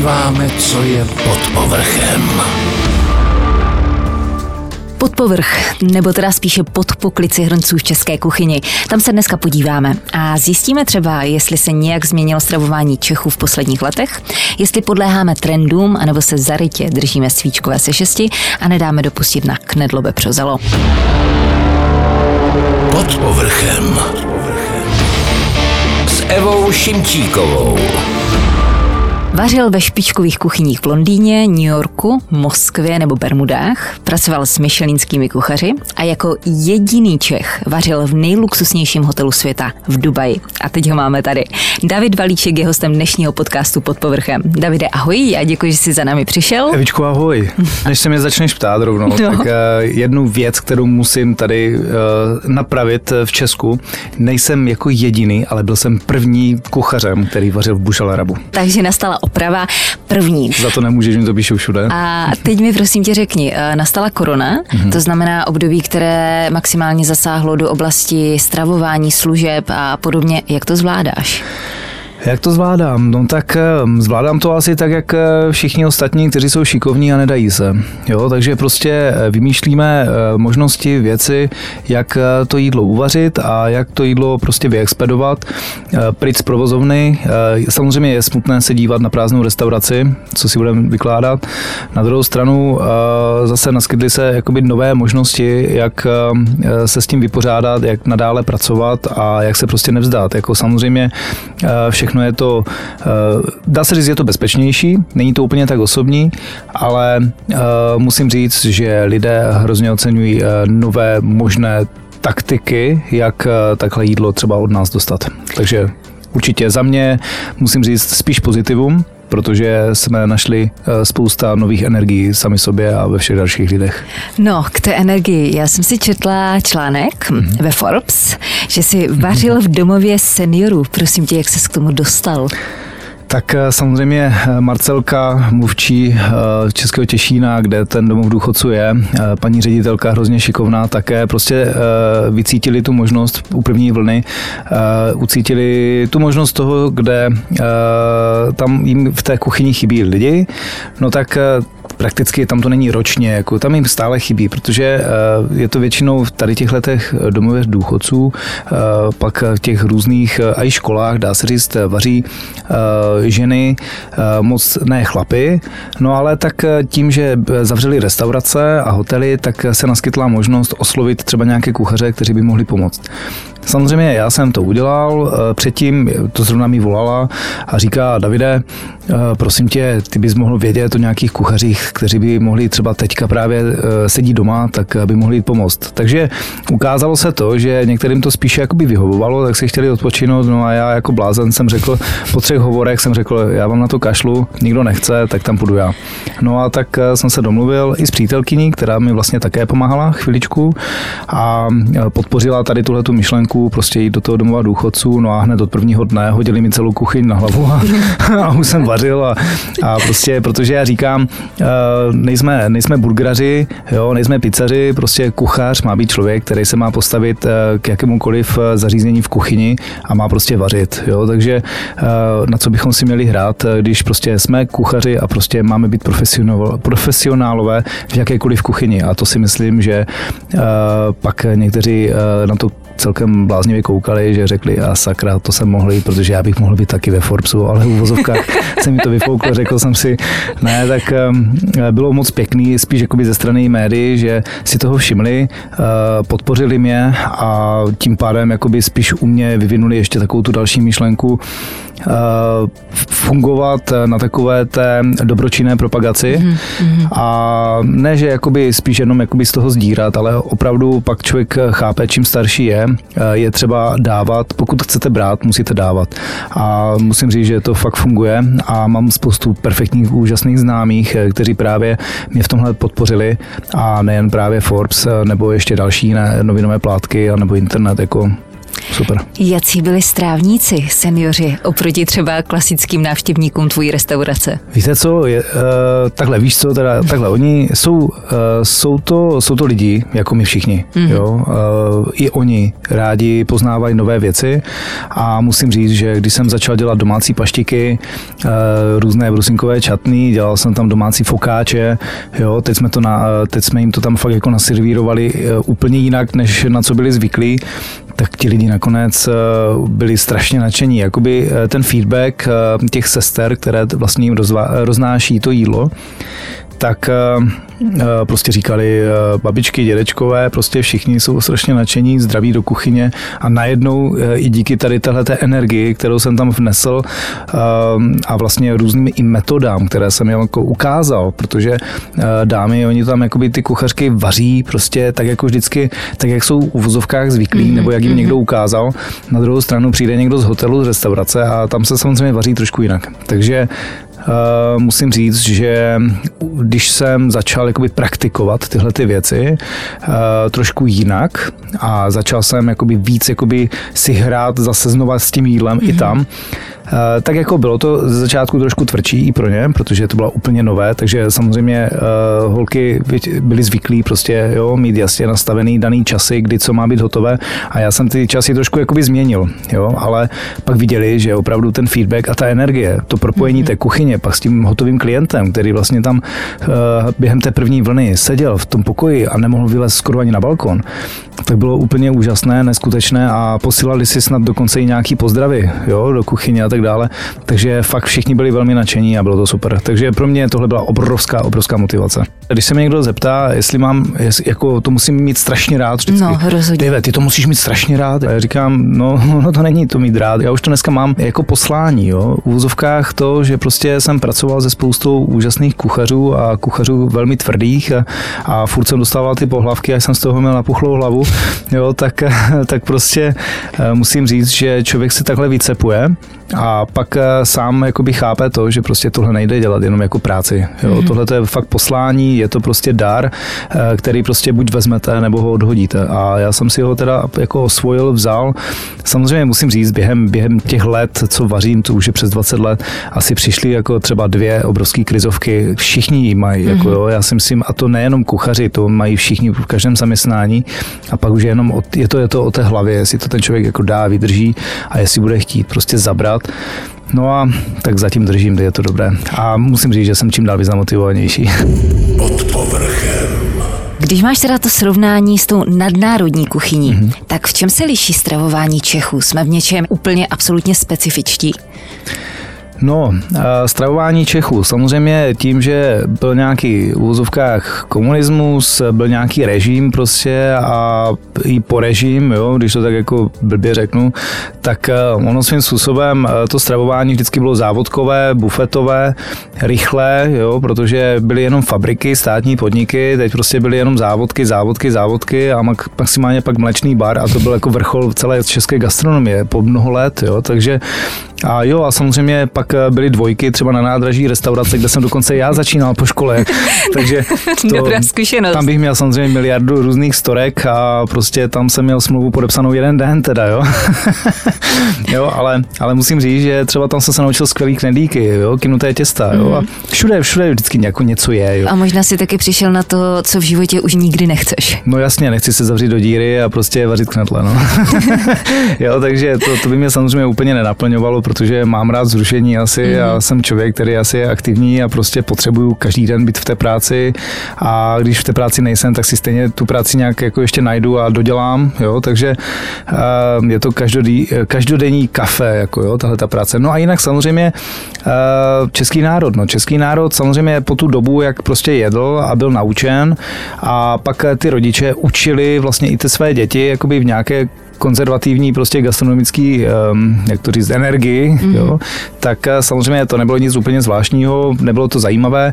podíváme, co je pod povrchem. Pod povrch, nebo teda spíše pod poklici hrnců v české kuchyni. Tam se dneska podíváme a zjistíme třeba, jestli se nějak změnilo stravování Čechů v posledních letech, jestli podléháme trendům, anebo se zarytě držíme svíčkové sešesti a nedáme dopustit na knedlobe přozalo. Pod povrchem. S Evou Šimčíkovou. Vařil ve špičkových kuchyních v Londýně, New Yorku, Moskvě nebo Bermudách, pracoval s michelinskými kuchaři a jako jediný Čech vařil v nejluxusnějším hotelu světa v Dubaji. A teď ho máme tady. David Valíček je hostem dnešního podcastu Pod povrchem. Davide, ahoj a děkuji, že jsi za námi přišel. Evičku, ahoj. Než se mě začneš ptát rovnou, no. tak uh, jednu věc, kterou musím tady uh, napravit v Česku. Nejsem jako jediný, ale byl jsem první kuchařem, který vařil v Bušalarabu. Takže nastala oprava první. Za to nemůžeš, mi to píšu všude. A teď mi prosím tě řekni, eh, nastala korona, mm-hmm. to znamená období, které maximálně zasáhlo do oblasti stravování, služeb a podobně. Jak to zvládáš? Jak to zvládám? No tak zvládám to asi tak, jak eh, všichni ostatní, kteří jsou šikovní a nedají se. Jo, takže prostě eh, vymýšlíme eh, možnosti, věci, jak to jídlo uvařit a jak to jídlo prostě vyexpedovat pryč z provozovny. Samozřejmě je smutné se dívat na prázdnou restauraci, co si budeme vykládat. Na druhou stranu zase naskytly se jakoby nové možnosti, jak se s tím vypořádat, jak nadále pracovat a jak se prostě nevzdát. Jako samozřejmě všechno všechno je to, eh, dá se říct, je to bezpečnější, není to úplně tak osobní, ale eh, musím říct, že lidé hrozně oceňují eh, nové možné taktiky, jak takhle jídlo třeba od nás dostat. Takže určitě za mě musím říct spíš pozitivum, protože jsme našli spousta nových energií sami sobě a ve všech dalších lidech. No, k té energii. Já jsem si četla článek mm-hmm. ve Forbes, že si vařil v domově seniorů. Prosím tě, jak se k tomu dostal? Tak eh, samozřejmě eh, Marcelka, mluvčí eh, Českého Těšína, kde ten domov důchodců je, paní ředitelka hrozně šikovná, také. Prostě vycítili tu možnost u první vlny, ucítili tu možnost toho, kde tam jim v té kuchyni chybí lidi, no tak prakticky tam to není ročně, jako tam jim stále chybí, protože eh, je to většinou v tady těch letech domově důchodců, eh, pak v těch různých eh, i školách, dá se říct, vaří ženy, moc ne chlapy, no ale tak tím, že zavřeli restaurace a hotely, tak se naskytla možnost oslovit třeba nějaké kuchaře, kteří by mohli pomoct. Samozřejmě já jsem to udělal, předtím to zrovna mi volala a říká, Davide, prosím tě, ty bys mohl vědět o nějakých kuchařích, kteří by mohli třeba teďka právě eh, sedí doma, tak by mohli jít pomoct. Takže ukázalo se to, že některým to spíše jakoby vyhovovalo, tak si chtěli odpočinout, no a já jako blázen jsem řekl, po třech hovorech jsem řekl, já vám na to kašlu, nikdo nechce, tak tam půjdu já. No a tak eh, jsem se domluvil i s přítelkyní, která mi vlastně také pomáhala chviličku a eh, podpořila tady tuhle tu myšlenku, prostě jít do toho domova důchodců, no a hned od prvního dne hodili mi celou kuchyň na hlavu a, a už jsem vařil a, a prostě, protože já říkám, nejsme, nejsme burgeraři, jo, nejsme pizzaři, prostě kuchař má být člověk, který se má postavit eh, k jakémukoliv eh, zařízení v kuchyni a má prostě vařit. Jo, takže eh, na co bychom si měli hrát, když prostě jsme kuchaři a prostě máme být profesionálové v jakékoliv kuchyni. A to si myslím, že pak někteří na to celkem bláznivě koukali, že řekli, a sakra, to jsem mohl jít, protože já bych mohl být taky ve Forbesu, ale v uvozovkách se mi to vyfouklo, řekl jsem si, ne, tak bylo moc pěkný, spíš jakoby ze strany médií, že si toho všimli, uh, podpořili mě a tím pádem jakoby spíš u mě vyvinuli ještě takovou tu další myšlenku, Eh, fungovat na takové té dobročinné propagaci mm-hmm. a ne, že jakoby spíš jenom jakoby z toho zdírat, ale opravdu pak člověk chápe, čím starší je, eh, je třeba dávat, pokud chcete brát, musíte dávat. A musím říct, že to fakt funguje a mám spoustu perfektních, úžasných známých, eh, kteří právě mě v tomhle podpořili a nejen právě Forbes nebo ještě další ne, novinové plátky nebo internet, jako super. Jací byli strávníci, seniori, oproti třeba klasickým návštěvníkům tvojí restaurace? Víte co, je, uh, takhle, víš co, teda, takhle, oni jsou, uh, jsou, to, jsou to lidi, jako my všichni, mm-hmm. jo, uh, i oni rádi poznávají nové věci a musím říct, že když jsem začal dělat domácí paštiky, uh, různé brusinkové čatny, dělal jsem tam domácí fokáče, jo, teď jsme, to na, teď jsme jim to tam fakt jako naservírovali uh, úplně jinak, než na co byli zvyklí, tak ti lidi nakonec eh, byli strašně nadšení. Jakoby eh, ten feedback eh, těch sester, které vlastně jim roznáší to jídlo, tak eh, eh, prostě říkali eh, babičky, dědečkové, prostě všichni jsou strašně nadšení, zdraví do kuchyně a najednou i díky tady téhleté energii, kterou jsem tam vnesl a vlastně různými i metodám, které jsem jim jako ukázal, protože dámy, oni tam jakoby ty kuchařky vaří prostě tak jako vždycky, tak jak jsou v vozovkách zvyklí, mm-hmm. nebo jak jim někdo ukázal. Na druhou stranu přijde někdo z hotelu, z restaurace a tam se samozřejmě vaří trošku jinak. Takže musím říct, že když jsem začal jakoby praktikovat tyhle ty věci uh, trošku jinak a začal jsem jakoby víc jakoby si hrát zase znova s tím jídlem mm-hmm. i mhm. tam, Eh, tak jako bylo to ze začátku trošku tvrdší i pro ně, protože to bylo úplně nové, takže samozřejmě uh, holky byly zvyklí prostě jo, mít jasně nastavený daný časy, kdy co má být hotové a já jsem ty časy trošku jakoby změnil, jo, ale pak viděli, že opravdu ten feedback a ta energie, to propojení mm-hmm. té kuchyně, pak s tím hotovým klientem, který vlastně tam uh, během té první vlny seděl v tom pokoji a nemohl vylézt skoro ani na balkon, tak bylo úplně úžasné, neskutečné a posílali si snad dokonce i nějaký pozdravy jo, do kuchyně a tak dále. Takže fakt všichni byli velmi nadšení a bylo to super. Takže pro mě tohle byla obrovská, obrovská motivace. Když se mě někdo zeptá, jestli mám, jestli, jako to musím mít strašně rád vždycky. No, rozhodně. Dave, ty to musíš mít strašně rád. A já říkám, no, no to není to mít rád. Já už to dneska mám jako poslání. Jo. V úzovkách to, že prostě jsem pracoval se spoustou úžasných kuchařů a kuchařů velmi tvrdých a, a furt jsem dostával ty pohlavky a jsem z toho měl napuchlou hlavu, jo, tak, tak prostě eh, musím říct, že člověk se takhle vycepuje a pak eh, sám jakoby chápe to, že prostě tohle nejde dělat jenom jako práci. Jo? Mm-hmm. Tohle to je fakt poslání, je to prostě dar, eh, který prostě buď vezmete, nebo ho odhodíte. A já jsem si ho teda jako osvojil, vzal. Samozřejmě musím říct, během, během těch let, co vařím, to už je přes 20 let, asi přišly jako třeba dvě obrovské krizovky. Všichni ji mají, mm-hmm. jako mhm. jo, já si myslím, a to nejenom kuchaři, to mají všichni v každém zaměstnání. A pak už je jenom, o, je to, je to o té hlavě, jestli to ten člověk jako dá, vydrží a jestli bude chtít prostě zabrat. No a tak zatím držím, kde je to dobré. A musím říct, že jsem čím dál víc zamotivovanější. Pod povrchem. Když máš teda to srovnání s tou nadnárodní kuchyní, mm-hmm. tak v čem se liší stravování Čechů? Jsme v něčem úplně absolutně specifičtí? No, stravování Čechů. Samozřejmě tím, že byl nějaký v úzovkách komunismus, byl nějaký režim prostě a i po režim, jo, když to tak jako blbě řeknu, tak eh, ono svým způsobem eh, to stravování vždycky bylo závodkové, bufetové, rychlé, jo, protože byly jenom fabriky, státní podniky, teď prostě byly jenom závodky, závodky, závodky a maximálně pak mlečný bar a to byl jako vrchol celé české gastronomie po mnoho let, jo, takže a jo, a samozřejmě pak byly dvojky třeba na nádraží restaurace, kde jsem dokonce já začínal po škole. Takže to, Dobrá zkušenost. tam bych měl samozřejmě miliardu různých storek a prostě tam jsem měl smlouvu podepsanou jeden den teda, jo. jo, ale, ale musím říct, že třeba tam jsem se naučil skvělý knedlíky, jo, kinuté těsta, jo, a mhm. všude, všude vždycky jako něco je, jo. A možná si taky přišel na to, co v životě už nikdy nechceš. No jasně, nechci se zavřít do díry a prostě vařit knetle, no. jo, takže to, to by mě samozřejmě úplně nenaplňovalo, protože mám rád zrušení asi mm. a jsem člověk, který asi je aktivní a prostě potřebuju každý den být v té práci a když v té práci nejsem, tak si stejně tu práci nějak jako ještě najdu a dodělám, jo, takže uh, je to každodenní, každodenní kafe, jako jo, tahle ta práce. No a jinak samozřejmě uh, český národ, no český národ samozřejmě po tu dobu, jak prostě jedl a byl naučen a pak ty rodiče učili vlastně i ty své děti jakoby v nějaké konzervativní prostě gastronomický, um, jak to říct, energii, mm. jo, tak eh, samozřejmě to nebylo nic úplně zvláštního, nebylo to zajímavé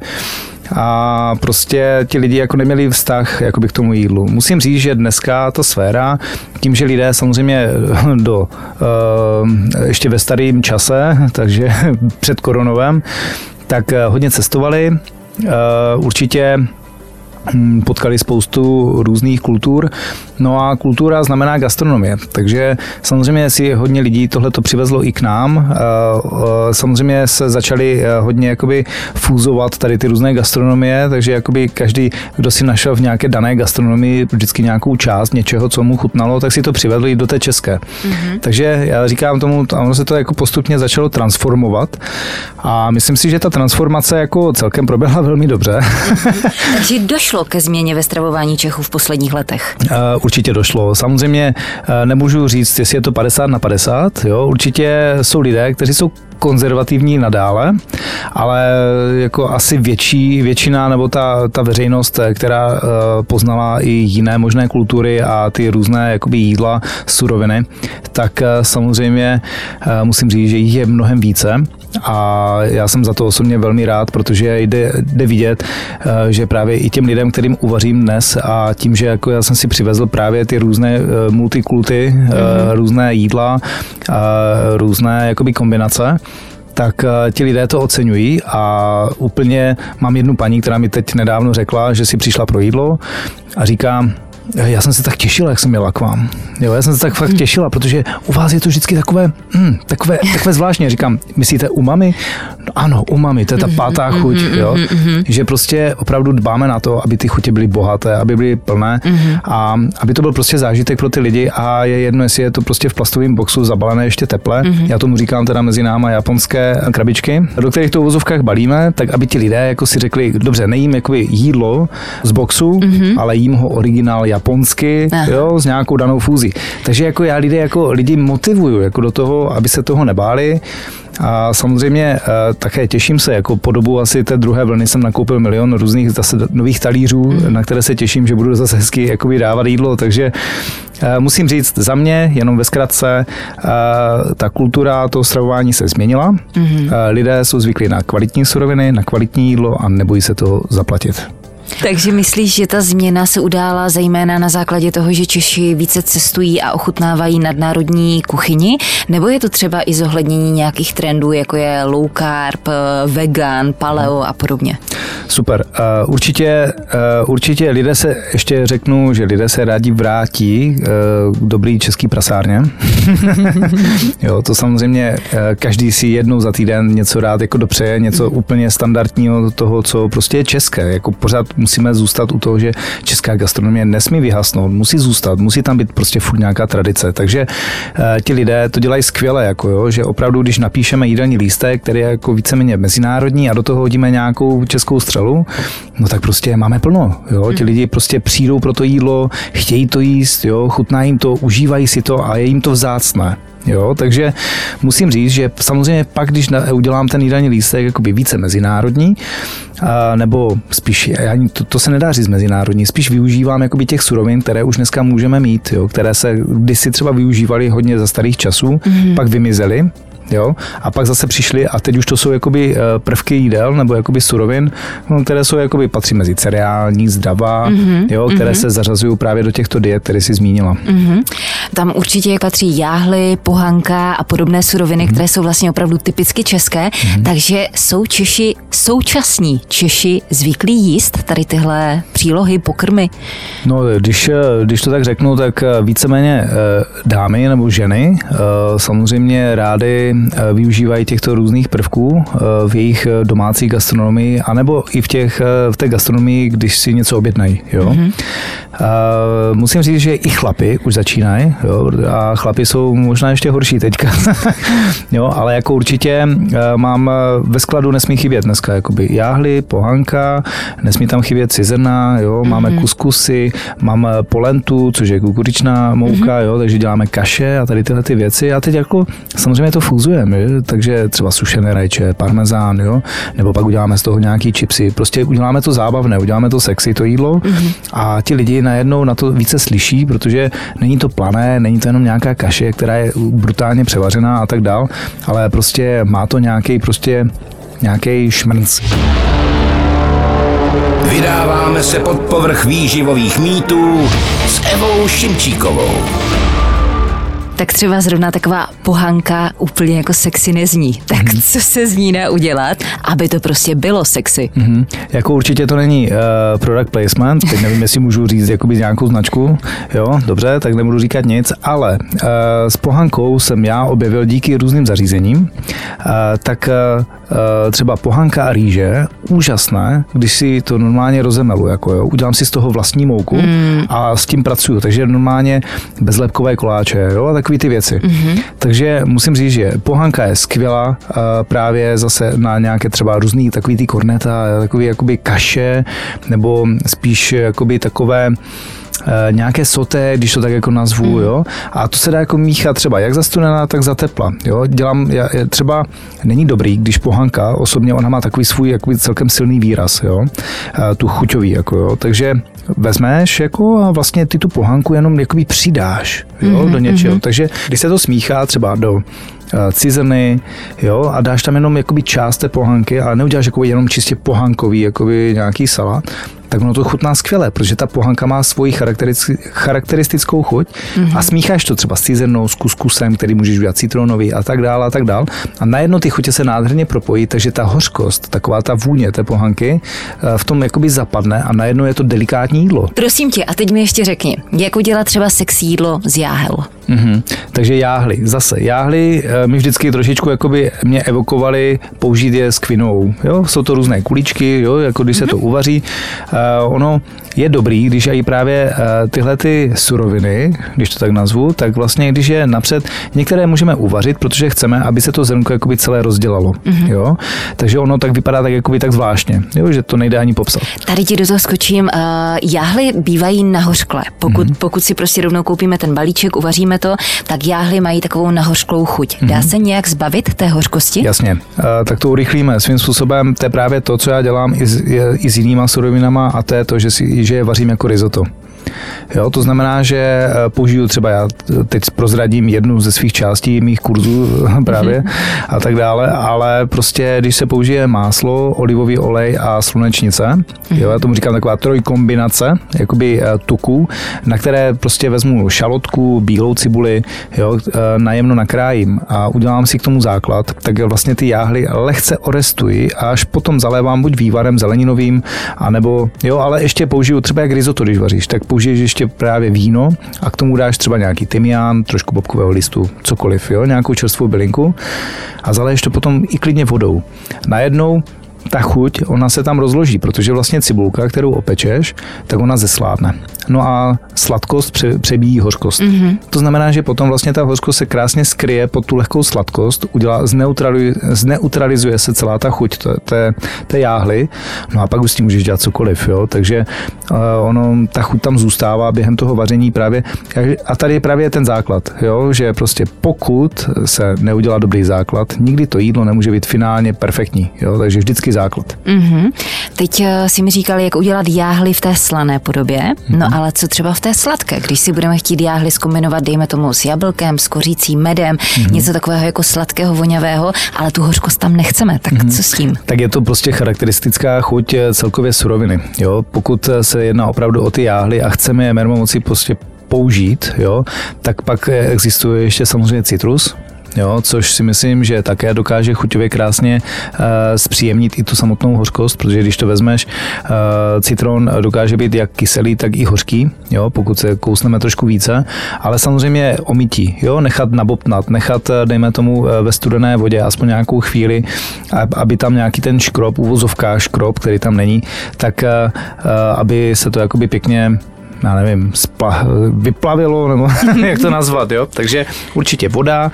a prostě ti lidi jako neměli vztah jakoby k tomu jídlu. Musím říct, že dneska ta sféra, tím, že lidé samozřejmě do uh, ještě ve starém čase, takže před koronovém, tak eh, hodně cestovali, uh, určitě potkali spoustu různých kultur. No a kultura znamená gastronomie, takže samozřejmě si hodně lidí tohle to přivezlo i k nám. Samozřejmě se začali hodně jakoby fúzovat tady ty různé gastronomie, takže jakoby každý, kdo si našel v nějaké dané gastronomii vždycky nějakou část něčeho, co mu chutnalo, tak si to přivedli do té české. Mm-hmm. Takže já říkám tomu, ono se to jako postupně začalo transformovat a myslím si, že ta transformace jako celkem proběhla velmi dobře. Takže došlo ke změně ve stravování Čechů v posledních letech? Uh, určitě došlo. Samozřejmě uh, nemůžu říct, jestli je to 50 na 50. Jo? Určitě jsou lidé, kteří jsou konzervativní nadále, ale jako asi větší většina nebo ta, ta veřejnost, která uh, poznala i jiné možné kultury a ty různé jakoby jídla, suroviny, tak samozřejmě musím říct, že jich je mnohem více a já jsem za to osobně velmi rád, protože jde, jde vidět, eh, že právě i těm lidem, kterým uvařím dnes a tím, že jako já jsem si přivezl právě ty různé eh, multikulty, mm-hmm. různé jídla, různé jakoby kombinace, tak ti lidé to oceňují a úplně mám jednu paní, která mi teď nedávno řekla, že si přišla pro jídlo a říká, já jsem se tak těšila, jak jsem jela k vám. Jo, já jsem se tak fakt hmm. těšila, protože u vás je to vždycky takové, mm, takové, takové zvláštně. Říkám, myslíte umami? No, ano, umami, to je ta mhm, pátá mhm, chuť, mhm, jo. Že prostě opravdu dbáme na to, aby ty chutě byly bohaté, aby byly plné a aby to byl prostě zážitek pro ty lidi a je jedno, jestli je to prostě v plastovém boxu zabalené ještě teple. Já tomu říkám teda mezi náma japonské krabičky, do kterých to v vozovkách balíme, tak aby ti lidé jako si řekli, dobře, nejím jakoby jídlo z boxu, ale jím ho originál japonsky, Aha. jo, s nějakou danou fúzí. Takže jako já lidi, jako lidi motivuju jako do toho, aby se toho nebáli. A samozřejmě eh, také těším se, jako po dobu asi té druhé vlny jsem nakoupil milion různých zase nových talířů, mm. na které se těším, že budu zase hezky jakoby dávat jídlo, takže eh, musím říct, za mě, jenom ve zkratce, eh, ta kultura toho stravování se změnila. Mm. Lidé jsou zvyklí na kvalitní suroviny, na kvalitní jídlo a nebojí se to zaplatit. Takže myslíš, že ta změna se udála zejména na základě toho, že Češi více cestují a ochutnávají nadnárodní kuchyni? Nebo je to třeba i zohlednění nějakých trendů, jako je low carb, vegan, paleo a podobně? Super. Uh, určitě, uh, určitě lidé se, ještě řeknu, že lidé se rádi vrátí k dobrý český prasárně. jo, to samozřejmě každý si jednou za týden něco rád jako dopřeje, něco úplně standardního toho, co prostě je české. Jako pořád musíme zůstat u toho, že česká gastronomie nesmí vyhasnout, musí zůstat, musí tam být prostě furt nějaká tradice. Takže uh, ti lidé to dělají skvěle, jako jo, že opravdu, když napíšeme jídelní lístek, který je jako víceméně mezinárodní a do toho hodíme nějakou českou střelu, no tak prostě máme plno. Jo? Ti hmm. lidi prostě přijdou pro to jídlo, chtějí to jíst, jo? chutná jim to, užívají si to a je jim to vzácné. Jo, takže musím říct, že samozřejmě pak, když udělám ten jídelní lístek jakoby více mezinárodní, a, nebo spíš, ani to, to, se nedá říct mezinárodní, spíš využívám jakoby těch surovin, které už dneska můžeme mít, jo, které se kdysi třeba využívaly hodně za starých časů, mm-hmm. pak vymizely Jo? A pak zase přišli a teď už to jsou jakoby eh, prvky jídel nebo jakoby surovin, no, které jsou jakoby patří mezi cereální, zdravá, mm-hmm, jo, které mm-hmm. se zařazují právě do těchto diet, které jsi zmínila. Mm-hmm. Tam určitě patří jáhly, pohanka a podobné suroviny, mm-hmm. které jsou vlastně opravdu typicky české, mm-hmm. takže jsou Češi, současní Češi zvyklí jíst tady tyhle přílohy, pokrmy? No, když, eh, když to tak řeknu, tak eh, víceméně dámy nebo ženy samozřejmě rády využívají těchto různých prvků eh, v jejich eh, domácí gastronomii, anebo i v, těch, v té gastronomii, když si něco objednají. Jo? Mm-hmm. Musím říct, že i chlapy už začínají jo? a chlapy jsou možná ještě horší teďka. jo? Ale jako určitě mám ve skladu nesmí chybět dneska jakoby jáhly, pohanka, nesmí tam chybět cizrna, jo? máme mm-hmm. kuskusy, mám polentu, což je kukuřičná mouka, mm-hmm. jo? takže děláme kaše a tady tyhle ty věci a teď jako samozřejmě to fúzuje fúzujeme, takže třeba sušené rajče, parmezán, jo? nebo pak uděláme z toho nějaký čipsy. Prostě uděláme to zábavné, uděláme to sexy, to jídlo mm-hmm. a ti lidi najednou na to více slyší, protože není to plané, není to jenom nějaká kaše, která je brutálně převařená a tak dál, ale prostě má to nějaký prostě nějaký šmrnc. Vydáváme se pod povrch výživových mýtů s Evou Šimčíkovou. Tak třeba zrovna taková pohanka úplně jako sexy nezní. Tak mm-hmm. co se z ní dá udělat, aby to prostě bylo sexy? Mm-hmm. Jako určitě to není uh, product placement, teď nevím, jestli můžu říct jakoby nějakou značku, jo, dobře, tak nebudu říkat nic, ale uh, s pohankou jsem já objevil díky různým zařízením, uh, tak uh, třeba pohanka a rýže, úžasné, když si to normálně rozemelu, jako jo, udělám si z toho vlastní mouku mm. a s tím pracuju, takže normálně bezlepkové koláče, jo, a takový ty věci. Mm-hmm. Takže musím říct, že pohanka je skvělá právě zase na nějaké třeba různý takový ty korneta, takový jakoby kaše, nebo spíš jakoby takové Eh, nějaké soté, když to tak jako nazvu, mm. jo. A to se dá jako míchat třeba jak za studená, tak za tepla, jo. Dělám, já, třeba není dobrý, když pohanka, osobně ona má takový svůj jakoby celkem silný výraz, jo. Eh, tu chuťový, jako jo. Takže vezmeš jako a vlastně ty tu pohanku jenom jakoby přidáš, jo, mm-hmm, do něčeho. Mm-hmm. Takže když se to smíchá třeba do eh, cizrny, jo, a dáš tam jenom jakoby část té pohanky, ale neuděláš jako jenom čistě pohankový, jakoby nějaký salát, tak ono to chutná skvěle, protože ta pohanka má svoji charakteristickou chuť mm-hmm. a smícháš to třeba s cizernou, s kuskusem, který můžeš udělat citronový a tak dále a tak dále. A najednou ty chutě se nádherně propojí, takže ta hořkost, taková ta vůně té pohanky eh, v tom jakoby zapadne a najednou je to delikátní jídlo. Prosím tě, a teď mi ještě řekni, jak udělat třeba sexy jídlo z jáhel? Mm-hmm. Takže jáhly, zase jáhly eh, mi vždycky trošičku jakoby mě evokovali použít je s kvinou. Jo? Jsou to různé kuličky, jo? jako když mm-hmm. se to mhm. uvaří. Uh, ono je dobrý, když i právě uh, tyhle ty suroviny, když to tak nazvu, tak vlastně když je napřed, některé můžeme uvařit, protože chceme, aby se to zrnko jakoby celé rozdělalo. Mm-hmm. Jo? Takže ono tak vypadá tak jakoby tak zvláštně, jo? že to nejde ani popsat. Tady ti do toho skočím. Uh, jáhly bývají nahořklé. Pokud, mm-hmm. pokud si prostě rovnou koupíme ten balíček, uvaříme to, tak jáhly mají takovou nahořklou chuť. Dá mm-hmm. se nějak zbavit té hořkosti? Jasně, uh, tak to urychlíme svým způsobem. To je právě to, co já dělám i s, i s jinýma surovinama a to je to, že, si, že je vařím jako risotto. Jo, to znamená, že eh, použiju třeba, já teď prozradím jednu ze svých částí mých kurzů právě a tak dále, ale prostě když se použije máslo, olivový olej a slunečnice, jo, já tomu říkám taková trojkombinace, jakoby eh, tuku, na které prostě vezmu šalotku, bílou cibuli, jo, eh, najemno nakrájím a udělám si k tomu základ, tak vlastně ty jáhly lehce orestuji a až potom zalévám buď vývarem zeleninovým, anebo, jo, ale ještě použiju třeba jak risotto, když vaříš, tak použiješ ještě právě víno a k tomu dáš třeba nějaký tymián, trošku bobkového listu, cokoliv, jo, nějakou čerstvou bylinku a zaleješ to potom i klidně vodou. Najednou ta chuť, ona se tam rozloží, protože vlastně cibulka, kterou opečeš, tak ona zesládne. No a sladkost pře, přebíjí hořkost. Mm-hmm. To znamená, že potom vlastně ta hořkost se krásně skryje pod tu lehkou sladkost, udělá, zneutralizuje, zneutralizuje se celá ta chuť té, té, té jáhly, no a pak už s tím můžeš dělat cokoliv, jo. Takže uh, ono, ta chuť tam zůstává během toho vaření právě. A tady je právě ten základ, jo, že prostě pokud se neudělá dobrý základ, nikdy to jídlo nemůže být finálně perfektní, jo, takže vždycky základ. Mm-hmm. Teď uh, si mi říkal, jak udělat jáhly v té slané podobě, mm-hmm. no ale co třeba v té sladké, když si budeme chtít jáhly zkombinovat, dejme tomu s jablkem, s kořící, medem, mm-hmm. něco takového jako sladkého, vonavého, ale tu hořkost tam nechceme, tak mm-hmm. co s tím? Tak je to prostě charakteristická chuť eh, celkově suroviny. Jo? Pokud eh, se jedná opravdu o ty jáhly a chceme je moci prostě použít, jo, tak pak existuje ještě samozřejmě citrus, jo, což si myslím, že také dokáže chuťově krásně uh, zpříjemnit i tu samotnou hořkost, protože když to vezmeš, uh, citron dokáže být jak kyselý, tak i hořký, jo, pokud se kousneme trošku více, ale samozřejmě omytí, jo, nechat nabobtnat, nechat, eh, dejme tomu, ve studené vodě aspoň nějakou chvíli, aby tam nějaký ten škrob, uvozovka škrob, který tam není, tak uh, aby se to jakoby pěkně já nevím, spla, vyplavilo, nebo jak to nazvat, jo. Takže určitě voda,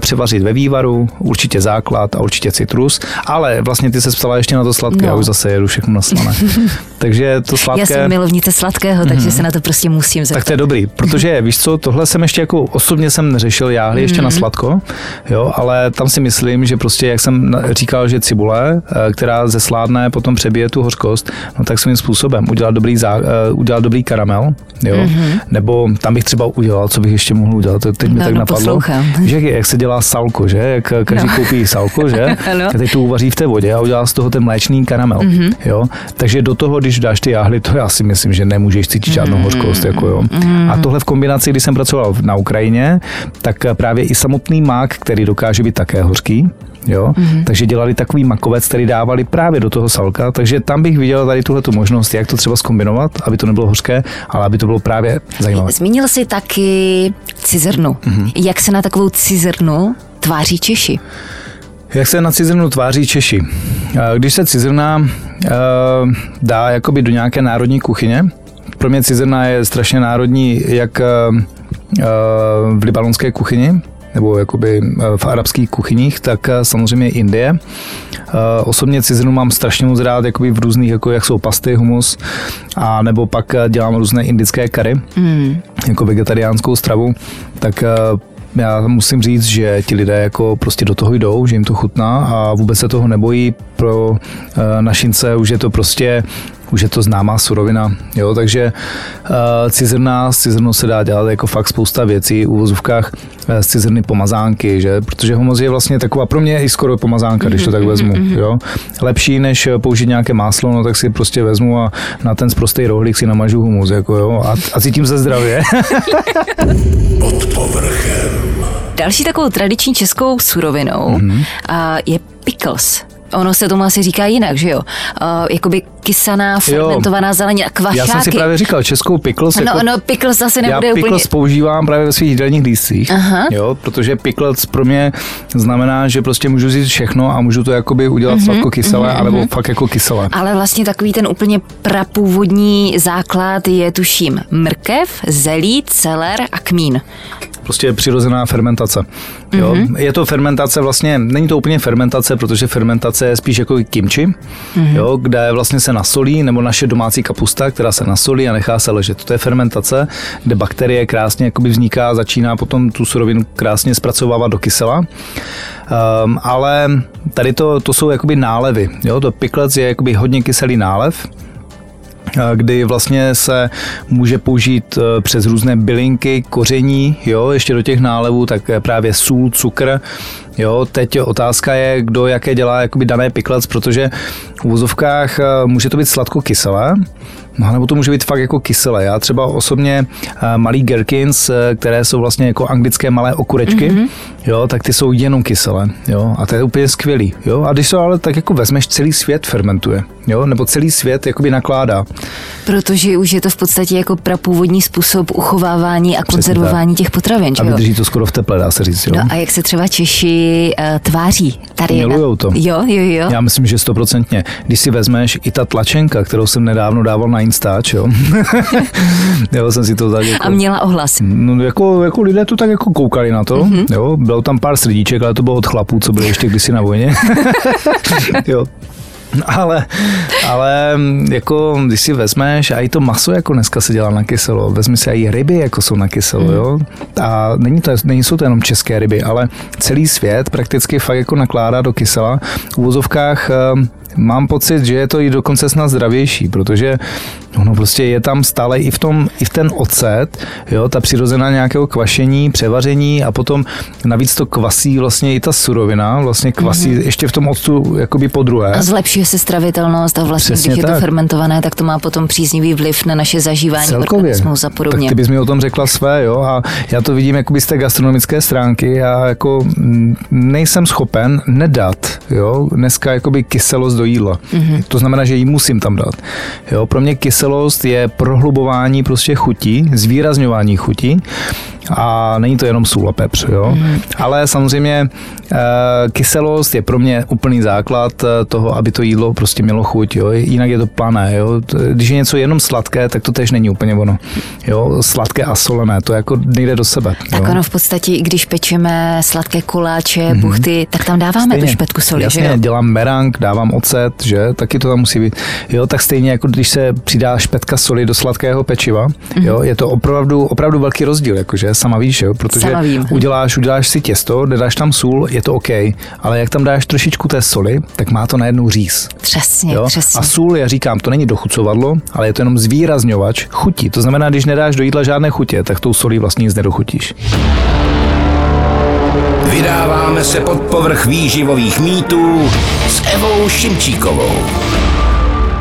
převařit ve vývaru, určitě základ a určitě citrus, ale vlastně ty se psala ještě na to sladké, no. já už zase jedu všechno na slané. takže to sladké... Já jsem milovnice sladkého, takže mm. se na to prostě musím zeptat. Tak to je dobrý, protože víš co, tohle jsem ještě jako osobně jsem neřešil, jáhli ještě mm. na sladko, jo, ale tam si myslím, že prostě, jak jsem říkal, že cibule, eh, která zesládne, potom přebije tu hořkost, no tak svým způsobem udělat dobrý, zá, eh, udělat dobrý karamel, karamel, jo, mm-hmm. nebo tam bych třeba udělal, co bych ještě mohl udělat, to teď mi No, tak no, napadlo, poslouchám. že jak, jak se dělá salko, že, jak každý No. koupí salko, že, Ano. a teď to uvaří v té vodě a udělá z toho ten mléčný karamel, Mhm. mm-hmm. jo, takže do toho, když dáš ty jáhly, to já si myslím, že nemůžeš cítit žádnou Mhm. hořkost, jako jo. A tohle v kombinaci, když jsem pracoval na Ukrajině, tak právě i samotný mák, který dokáže být také hořký, Jo? Mhm. Mm-hmm. Takže dělali takový makovec, který dávali právě do toho salka, takže tam bych viděl tady tuhle možnost, jak to třeba skombinovat, aby to nebylo hořké, ale aby to bylo právě zajímavé. Zmínil jsi taky cizrnu. Mhm. Jak se na takovou cizrnu tváří Češi? Jak se na cizrnu tváří Češi? Eh, Když se cizrna eh, dá jakoby do nějaké národní kuchyně, pro mě cizrna je strašně národní, jak eh, v libanonské kuchyni, nebo jakoby eh, v arabských kuchyních, tak eh, samozřejmě Indie. Eh, Osobně cizrnu mám strašně moc rád, jakoby v různých, jako jak jsou pasty, humus, a nebo pak dělám různé indické kary, Hmm. jako vegetariánskou stravu, tak já musím říct, že ti lidé jako prostě do toho jdou, že jim to chutná a vůbec se toho nebojí. Pro našince už je to prostě už je to známá surovina, jo, takže uh, cizrna, z cizrnou se dá dělat jako fakt spousta věcí, v uvozovkách eh, z cizrny pomazánky, že, protože humus je vlastně taková, pro mě i skoro pomazánka, když to tak vezmu, jo. Lepší než použít nějaké máslo, no tak si prostě vezmu a na ten sprostý rohlík si namažu humus, jako jo, a, a cítím se zdravě. Pod povrchem. Další takovou tradiční českou surovinou Mhm. mm-hmm. je pickles. Ono se tomu asi říká jinak, že jo? Uh, jakoby kysaná, fermentovaná zelenina, kvašáky. Já jsem si právě říkal, českou pickles, No, jako, no, pickles asi já nebude úplně... pickles používám právě ve svých jídelních lístcích, Aha. jo, protože pickles pro mě znamená, že prostě můžu říct všechno a můžu to jakoby udělat Mhm, mm-hmm, sladko-kyselé, mm-hmm. anebo fakt jako kyselé. Ale vlastně takový ten úplně prapůvodní základ je tuším mrkev, zelí, celer a kmín. Prostě přirozená fermentace. Jo? Mhm. Mm-hmm. Je to fermentace vlastně, není to úplně fermentace, protože fermentace je spíš jako Mhm. mm-hmm. jo? kde vlastně se nasolí, nebo naše domácí kapusta, která se nasolí a nechá se ležet. To je fermentace, kde bakterie krásně jakoby vzniká a začíná potom tu surovinu krásně zpracovávat do kysela. Um, ale tady to, to jsou jakoby nálevy. Jo? To piklec je jakoby hodně kyselý nálev, kdy vlastně se může použít eh, přes různé bylinky, koření, jo, ještě do těch nálevů, tak eh, právě sůl, cukr, jo, teď otázka je, kdo jaké dělá jakoby dané piklec, protože v úzovkách eh, může to být sladko-kyselé, No, nebo to může být fakt jako kyselé. Já třeba osobně eh, malý gherkins, eh, které jsou vlastně jako anglické malé okurečky, mm-hmm. jo, tak ty jsou jenom kyselé, jo, a to je úplně skvělý, jo, a když to ale tak jako vezmeš, celý svět fermentuje, jo, nebo celý svět jakoby nakládá. Protože už je to v podstatě jako prapůvodní způsob uchovávání a konzervování těch potravin, A vydrží to skoro v teple, dá se říct, jo. No a jak se třeba Češi uh, tváří? Tady Milujou to. Jo, jo, jo. Já myslím, že stoprocentně. Když si vezmeš i ta tlačenka, kterou jsem nedávno dával na Instač, jo. jo, jsem si to tak jako... A měla ohlas. No, jako, jako lidé to tak jako koukali na to, mm-hmm. jo, bylo tam pár srdíček, ale to bylo od chlapů, co byli ještě kdysi na vojně. jo. Ale, ale jako, když si vezmeš, a i to maso jako dneska se dělá na kyselo, vezmi si i ryby, jako jsou na kyselo, jo. A není to, nejsou to jenom české ryby, ale celý svět prakticky fakt jako nakládá do kysela. V úvozovkách eh, mám pocit, že je to i dokonce snad zdravější, protože ono prostě je tam stále i v tom, i v ten ocet, jo, ta přirozená nějakého kvašení, převaření a potom navíc to kvasí vlastně i ta surovina, vlastně kvasí mm-hmm. ještě v tom octu jakoby po druhé. A zlepšuje se stravitelnost a vlastně, Přesně když je to tak. fermentované, tak to má potom příznivý vliv na naše zažívání Celkově. a podobně. Tak ty bys mi o tom řekla své, jo, a já to vidím jakoby z té gastronomické stránky a jako mm, nejsem schopen nedat, jo, dneska jakoby kyselost do jídla. Mm-hmm. To znamená, že ji musím tam dát. Jo, pro mě kyselost je prohlubování prostě chutí, zvýrazňování chutí a není to jenom sůl a pepř, jo. Mm. Ale samozřejmě eh, kyselost je pro mě úplný základ eh, toho, aby to jídlo prostě mělo chuť, jo. Jinak je to plané, jo. Když je něco jenom sladké, tak to tež není úplně ono. Jo, sladké a solené, to jako nejde do sebe. Tak jo. ono v podstatě, i když pečeme sladké koláče, mm-hmm. buchty, tak tam dáváme tu Stejně. špetku soli, Jasně, že jo? dělám merang, dávám ocet, že? Taky to tam musí být. Jo, tak stejně jako když se přidá špetka soli do sladkého pečiva, Mhm. jo, je to opravdu, opravdu velký rozdíl, jakože sama víš, jo? protože uděláš, uděláš si těsto, dáš tam sůl, je to OK, ale jak tam dáš trošičku té soli, tak má to najednou říz. Přesně, Jo? přesně. A sůl, já říkám, to není dochucovadlo, ale je to jenom zvýrazňovač chutí. To znamená, když nedáš do jídla žádné chutě, tak tou solí vlastně nic nedochutíš. Vydáváme se pod povrch výživových mýtů s Evou Šimčíkovou.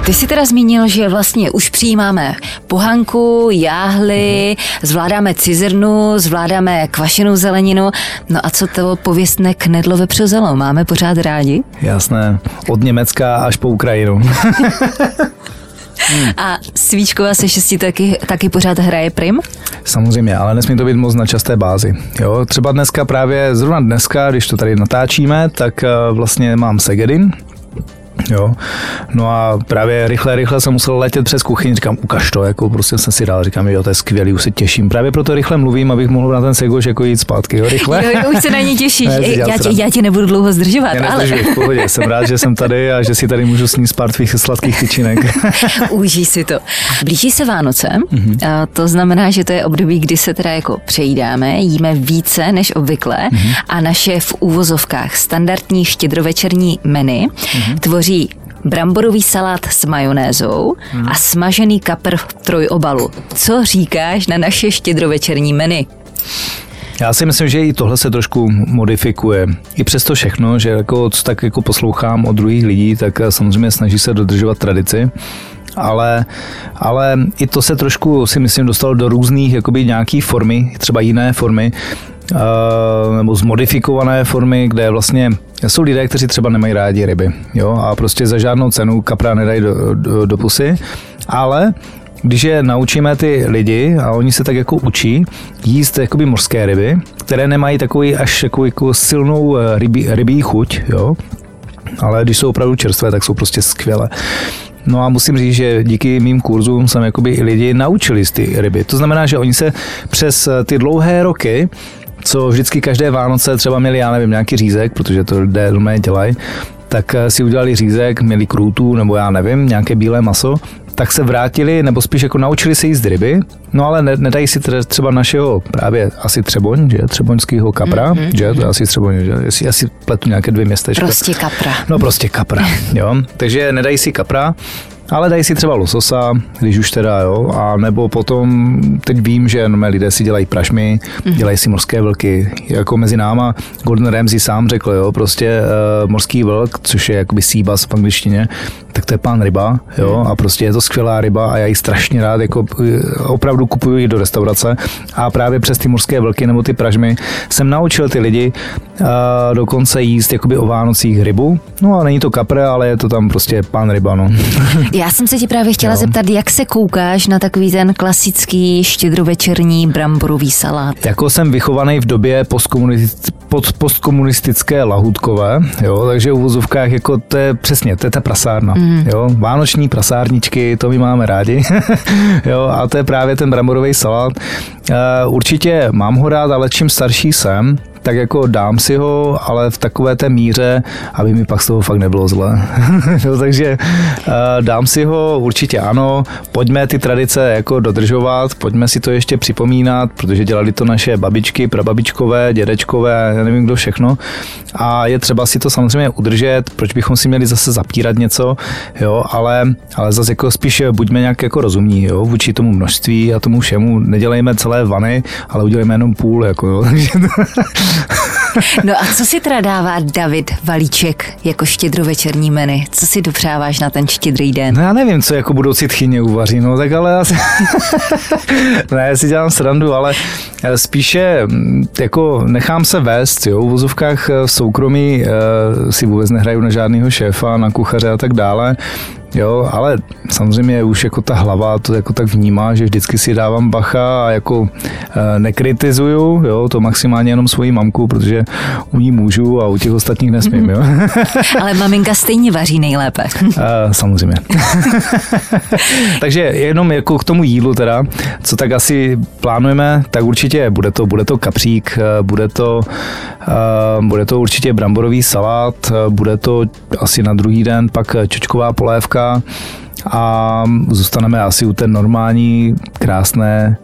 Ty jsi teda zmínil, že vlastně už přijímáme pohanku, jáhly, zvládáme cizrnu, zvládáme kvašenou zeleninu. No a co to pověstné knedlo vepřozelo? Máme pořád rádi? Jasné, od Německa až po Ukrajinu. A svíčková se šestí taky, taky pořád hraje prim? Samozřejmě, ale nesmí to být moc na časté bázi. Jo, třeba dneska právě, zrovna dneska, když to tady natáčíme, tak eh, vlastně mám Segedin, Jo. No a právě rychle, rychle jsem musel letět přes kuchyň, říkám, ukaž to, jako prostě jsem si dal, říkám, jo, to je skvělý, už se těším. Právě proto rychle mluvím, abych mohl na ten segoš jako jít zpátky, jo, rychle. Jo, už se na ní těšíš. Ne, já, tě, srandu. já tě nebudu dlouho zdržovat, Já ale v pohodě, jsem rád, že jsem tady a že si tady můžu sníst pár tvých sladkých tyčinek. užij si to. Blíží se Vánoce, Mhm. a to znamená, že to je období, kdy se teda jako přejídáme, jíme více než obvykle Mhm. a naše v úvozovkách standardní štědrovečerní menu Mhm. tvoří bramborový salát s majonézou Mhm. a smažený kapr v trojobalu. Co říkáš na naše štědrovečerní menu? Já si myslím, že i tohle se trošku modifikuje. I přesto všechno, že jako, co tak jako poslouchám od druhých lidí, tak eh, samozřejmě snaží se dodržovat tradici. Ale, ale i to se trošku, si myslím, dostalo do různých jakoby nějaký formy, třeba jiné formy, nebo zmodifikované formy, kde vlastně jsou lidé, kteří třeba nemají rádi ryby, jo, a prostě za žádnou cenu kapra nedají do, do, do pusy, ale když je naučíme ty lidi a oni se tak jako učí jíst jakoby mořské ryby, které nemají takový až jako, jako silnou eh, rybí, rybí chuť, jo, ale když jsou opravdu čerstvé, tak jsou prostě skvělé. No a musím říct, že díky mým kurzům jsem jakoby i lidi naučili z ty ryby. To znamená, že oni se přes eh, ty dlouhé roky co vždycky každé Vánoce třeba měli, já nevím, nějaký řízek, protože to lidé doma dělají, tak eh, si udělali řízek, měli krůtu nebo já nevím, nějaké bílé maso, tak se vrátili, nebo spíš jako naučili se jíst ryby, no ale ne, nedají si tře- třeba našeho právě asi třeboň, že, třeboňského kapra, mm-hmm. že, to je asi třeboň, že, asi, asi pletu nějaké dvě městečka. Prostě kapra. No prostě kapra, jo. Takže nedají si kapra, ale dají si třeba lososa, když už teda, jo, a nebo potom, teď vím, že no, lidé si dělají prašmy, Mhm. dělají si morské vlky, jako mezi náma Gordon Ramsay sám řekl, jo, prostě uh, morský vlk, což je jakoby síbas v angličtině, tak to je pán ryba, jo, Mhm. a prostě je to skvělá ryba a já ji strašně rád, jako eh, opravdu kupuju ji do restaurace a právě přes ty morské vlky nebo ty pražmy jsem naučil ty lidi uh, dokonce jíst jakoby o Vánocích rybu, no a není to kapr, ale je to tam prostě pán ryba, no. Já jsem se ti právě chtěla Jo. zeptat, jak se koukáš na takový ten klasický štědrovečerní bramborový salát? Jako jsem vychovaný v době postkomunistické lahutkové, jo, takže v uvozovkách jako to je přesně, to je ta prasárna, mm. jo, vánoční prasárničky, to my máme rádi, jo, a to je právě ten bramborový salát. Uh, určitě mám ho rád, ale čím starší jsem, tak jako dám si ho, ale v takové té míře, aby mi pak z toho fakt nebylo zle. jo, takže uh, dám si ho, určitě ano, pojďme ty tradice jako dodržovat, pojďme si to ještě připomínat, protože dělali to naše babičky, prababičkové, dědečkové, já nevím kdo všechno. A je třeba si to samozřejmě udržet, proč bychom si měli zase zapírat něco, jo, ale, ale zase jako spíš buďme nějak jako rozumní, jo, vůči tomu množství a tomu všemu, nedělejme celé vany, ale udělejme jenom půl, jako jo, No a co si teda dává David Valíček jako štědrovečerní menu? Co si dopřáváš na ten štědrý den? No já nevím, co jako budoucí tchyně uvaří, no tak ale asi... ne, já si dělám srandu, ale spíše mm, jako nechám se vést, jo, v vozovkách v soukromí eh, si vůbec nehraju na žádného šéfa, na kuchaře a tak dále. Jo, ale samozřejmě už jako ta hlava to jako tak vnímá, že vždycky si dávám bacha a jako e, nekritizuju, jo, to maximálně jenom svoji mamku, protože u ní můžu a u těch ostatních nesmím, jo. Ale maminka stejně vaří nejlépe. E, samozřejmě. Takže jenom jako k tomu jídlu teda, co tak asi plánujeme, tak určitě bude to, bude to kapřík, eh, bude to, uh, bude to určitě bramborový salát, bude to asi na druhý den pak čočková polévka a zůstaneme asi u té normální, krásné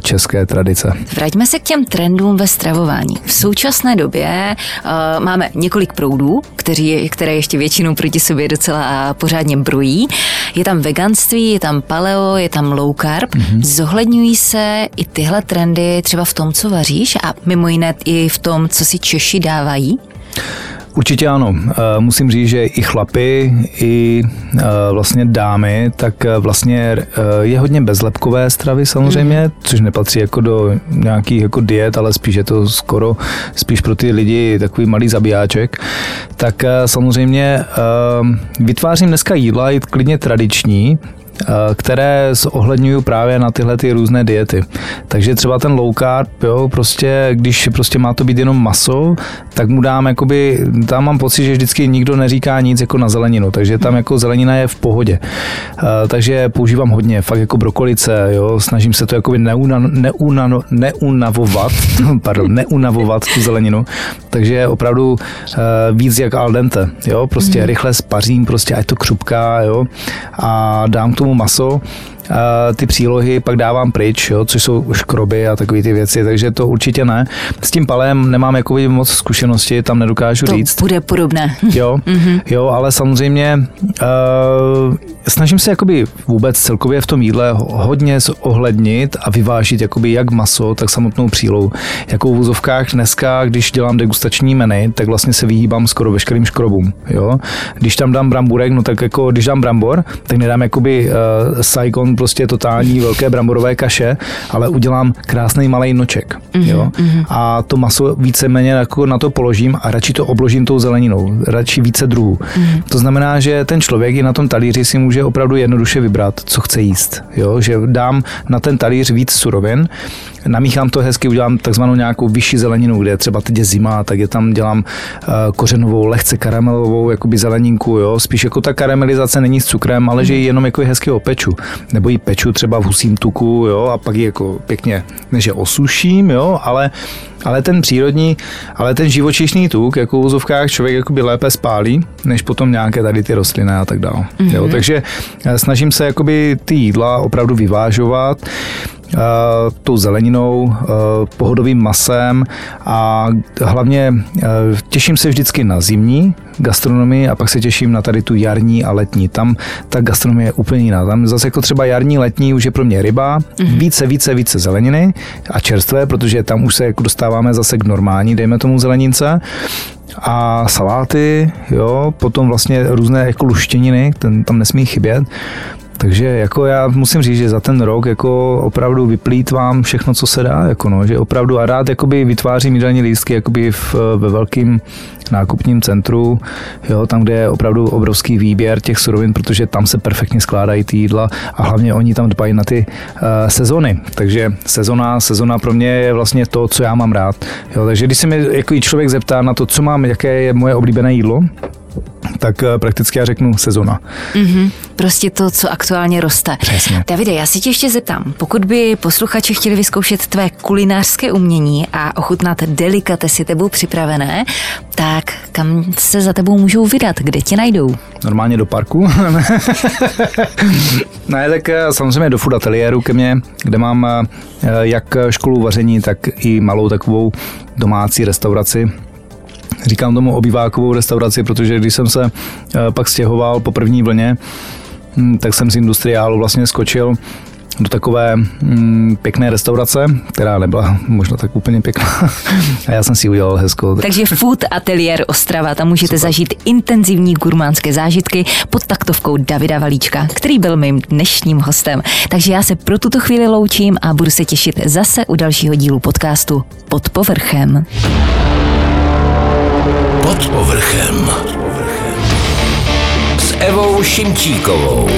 české tradice. Vraťme se k těm trendům ve stravování. V současné době uh, máme několik proudů, kteří, které ještě většinou proti sobě docela pořádně brojí. Je tam veganství, je tam paleo, je tam low carb. Mm-hmm. Zohledňují se i tyhle trendy třeba v tom, co vaříš a mimo jiné i v tom, co si Češi dávají? Určitě ano. Eh, musím říct, že i chlapy, i eh, vlastně dámy, tak eh, vlastně je hodně bezlepkové stravy samozřejmě, mm. což nepatří jako do nějakých jako diet, ale spíš je to skoro spíš pro ty lidi takový malý zabijáček. Tak samozřejmě vytvářím dneska jídla i klidně tradiční, které zohledňují právě na tyhle ty různé diety. Takže třeba ten low carb, jo, prostě, když prostě má to být jenom maso, tak mu dám jakoby, tam mám pocit, že vždycky nikdo neříká nic jako na zeleninu, takže tam jako zelenina je v pohodě. Eh, takže používám hodně, fakt jako brokolice, jo, snažím se to jakoby neuna, neuna, neunavovat, pardon, neunavovat tu zeleninu, takže opravdu eh, víc jak al dente, jo, prostě mm. rychle spařím, prostě ať to křupká, jo, a dám tomu maso ty přílohy pak dávám pryč, jo, což jsou škroby a takové ty věci, takže to určitě ne. S tím palem nemám jako moc zkušenosti, tam nedokážu to říct. bude podobné. Jo, mm-hmm. jo, ale samozřejmě uh, snažím se jakoby vůbec celkově v tom jídle hodně zohlednit a vyvážit jakoby jak maso, tak samotnou přílohu. Jako v vozovkách dneska, když dělám degustační menu, tak vlastně se vyhýbám skoro veškerým škrobům. Jo? Když tam dám bramburek, no tak jako když dám brambor, tak nedám jakoby uh, Saigon prostě totální velké bramborové kaše, ale udělám krásný malý noček. Mm-hmm, jo? Mm-hmm. A to maso víceméně jako na to položím a radši to obložím tou zeleninou, radši více druhů. Mm-hmm. To znamená, že ten člověk i na tom talíři si může opravdu jednoduše vybrat, co chce jíst. Jo? Že dám na ten talíř víc surovin, namíchám to hezky, udělám takzvanou nějakou vyšší zeleninu, kde třeba teď je zima, tak je tam dělám uh, kořenovou, lehce karamelovou jakoby zeleninku, jo? spíš jako ta karamelizace není s cukrem, ale že ji jenom jako hezky opeču. Nebo nebo ji peču třeba v husím tuku, jo, a pak ji jako pěkně, než je osuším, jo, ale, ale ten přírodní, ale ten živočišný tuk, jako v úzovkách člověk jakoby lépe spálí, než potom nějaké tady ty rostliny a tak dále. Mm-hmm. Jo, takže eh, snažím se jakoby ty jídla opravdu vyvážovat tou zeleninou, pohodovým masem a hlavně těším se vždycky na zimní gastronomii a pak se těším na tady tu jarní a letní. Tam ta gastronomie je úplně jiná. Tam zase jako třeba jarní, letní už je pro mě ryba, mm-hmm. více, více, více zeleniny a čerstvé, protože tam už se jako dostáváme zase k normální, dejme tomu zelenince a saláty, jo, potom vlastně různé jako luštěniny, ten tam nesmí chybět. Takže jako já musím říct, že za ten rok jako opravdu vyplýtvám všechno, co se dá, jako no, že opravdu a rád jakoby vytvářím jídelní lístky jakoby v, ve velkým nákupním centru, jo, tam, kde je opravdu obrovský výběr těch surovin, protože tam se perfektně skládají ty jídla a hlavně oni tam dbají na ty uh, sezony. Takže sezona, sezona pro mě je vlastně to, co já mám rád. Jo, takže když se mi jako člověk zeptá na to, co mám, jaké je moje oblíbené jídlo, tak eh, prakticky já řeknu sezona. Mm-hmm. Prostě to, co aktuálně roste. Přesně. Davide, já si tě ještě zeptám, pokud by posluchači chtěli vyzkoušet tvé kulinářské umění a ochutnat delikatesy tebou připravené, tak kam se za tebou můžou vydat? Kde tě najdou? Normálně do parku. ne, tak eh, samozřejmě do food ateliéru ke mně, kde mám eh, jak školu vaření, tak i malou takovou domácí restauraci Říkám tomu obývákovou restauraci, protože když jsem se eh, pak stěhoval po první vlně, hm, tak jsem z industriálu vlastně skočil do takové mm, pěkné restaurace, která nebyla možná tak úplně pěkná. A já jsem si udělal hezkou. Takže Food Atelier Ostrava, tam můžete Super. zažít intenzivní gurmánské zážitky pod taktovkou Davida Valíčka, který byl mým dnešním hostem. Takže já se pro tuto chvíli loučím a budu se těšit zase u dalšího dílu podcastu Pod povrchem. Pod povrchem. S Evou Šimčíkovou.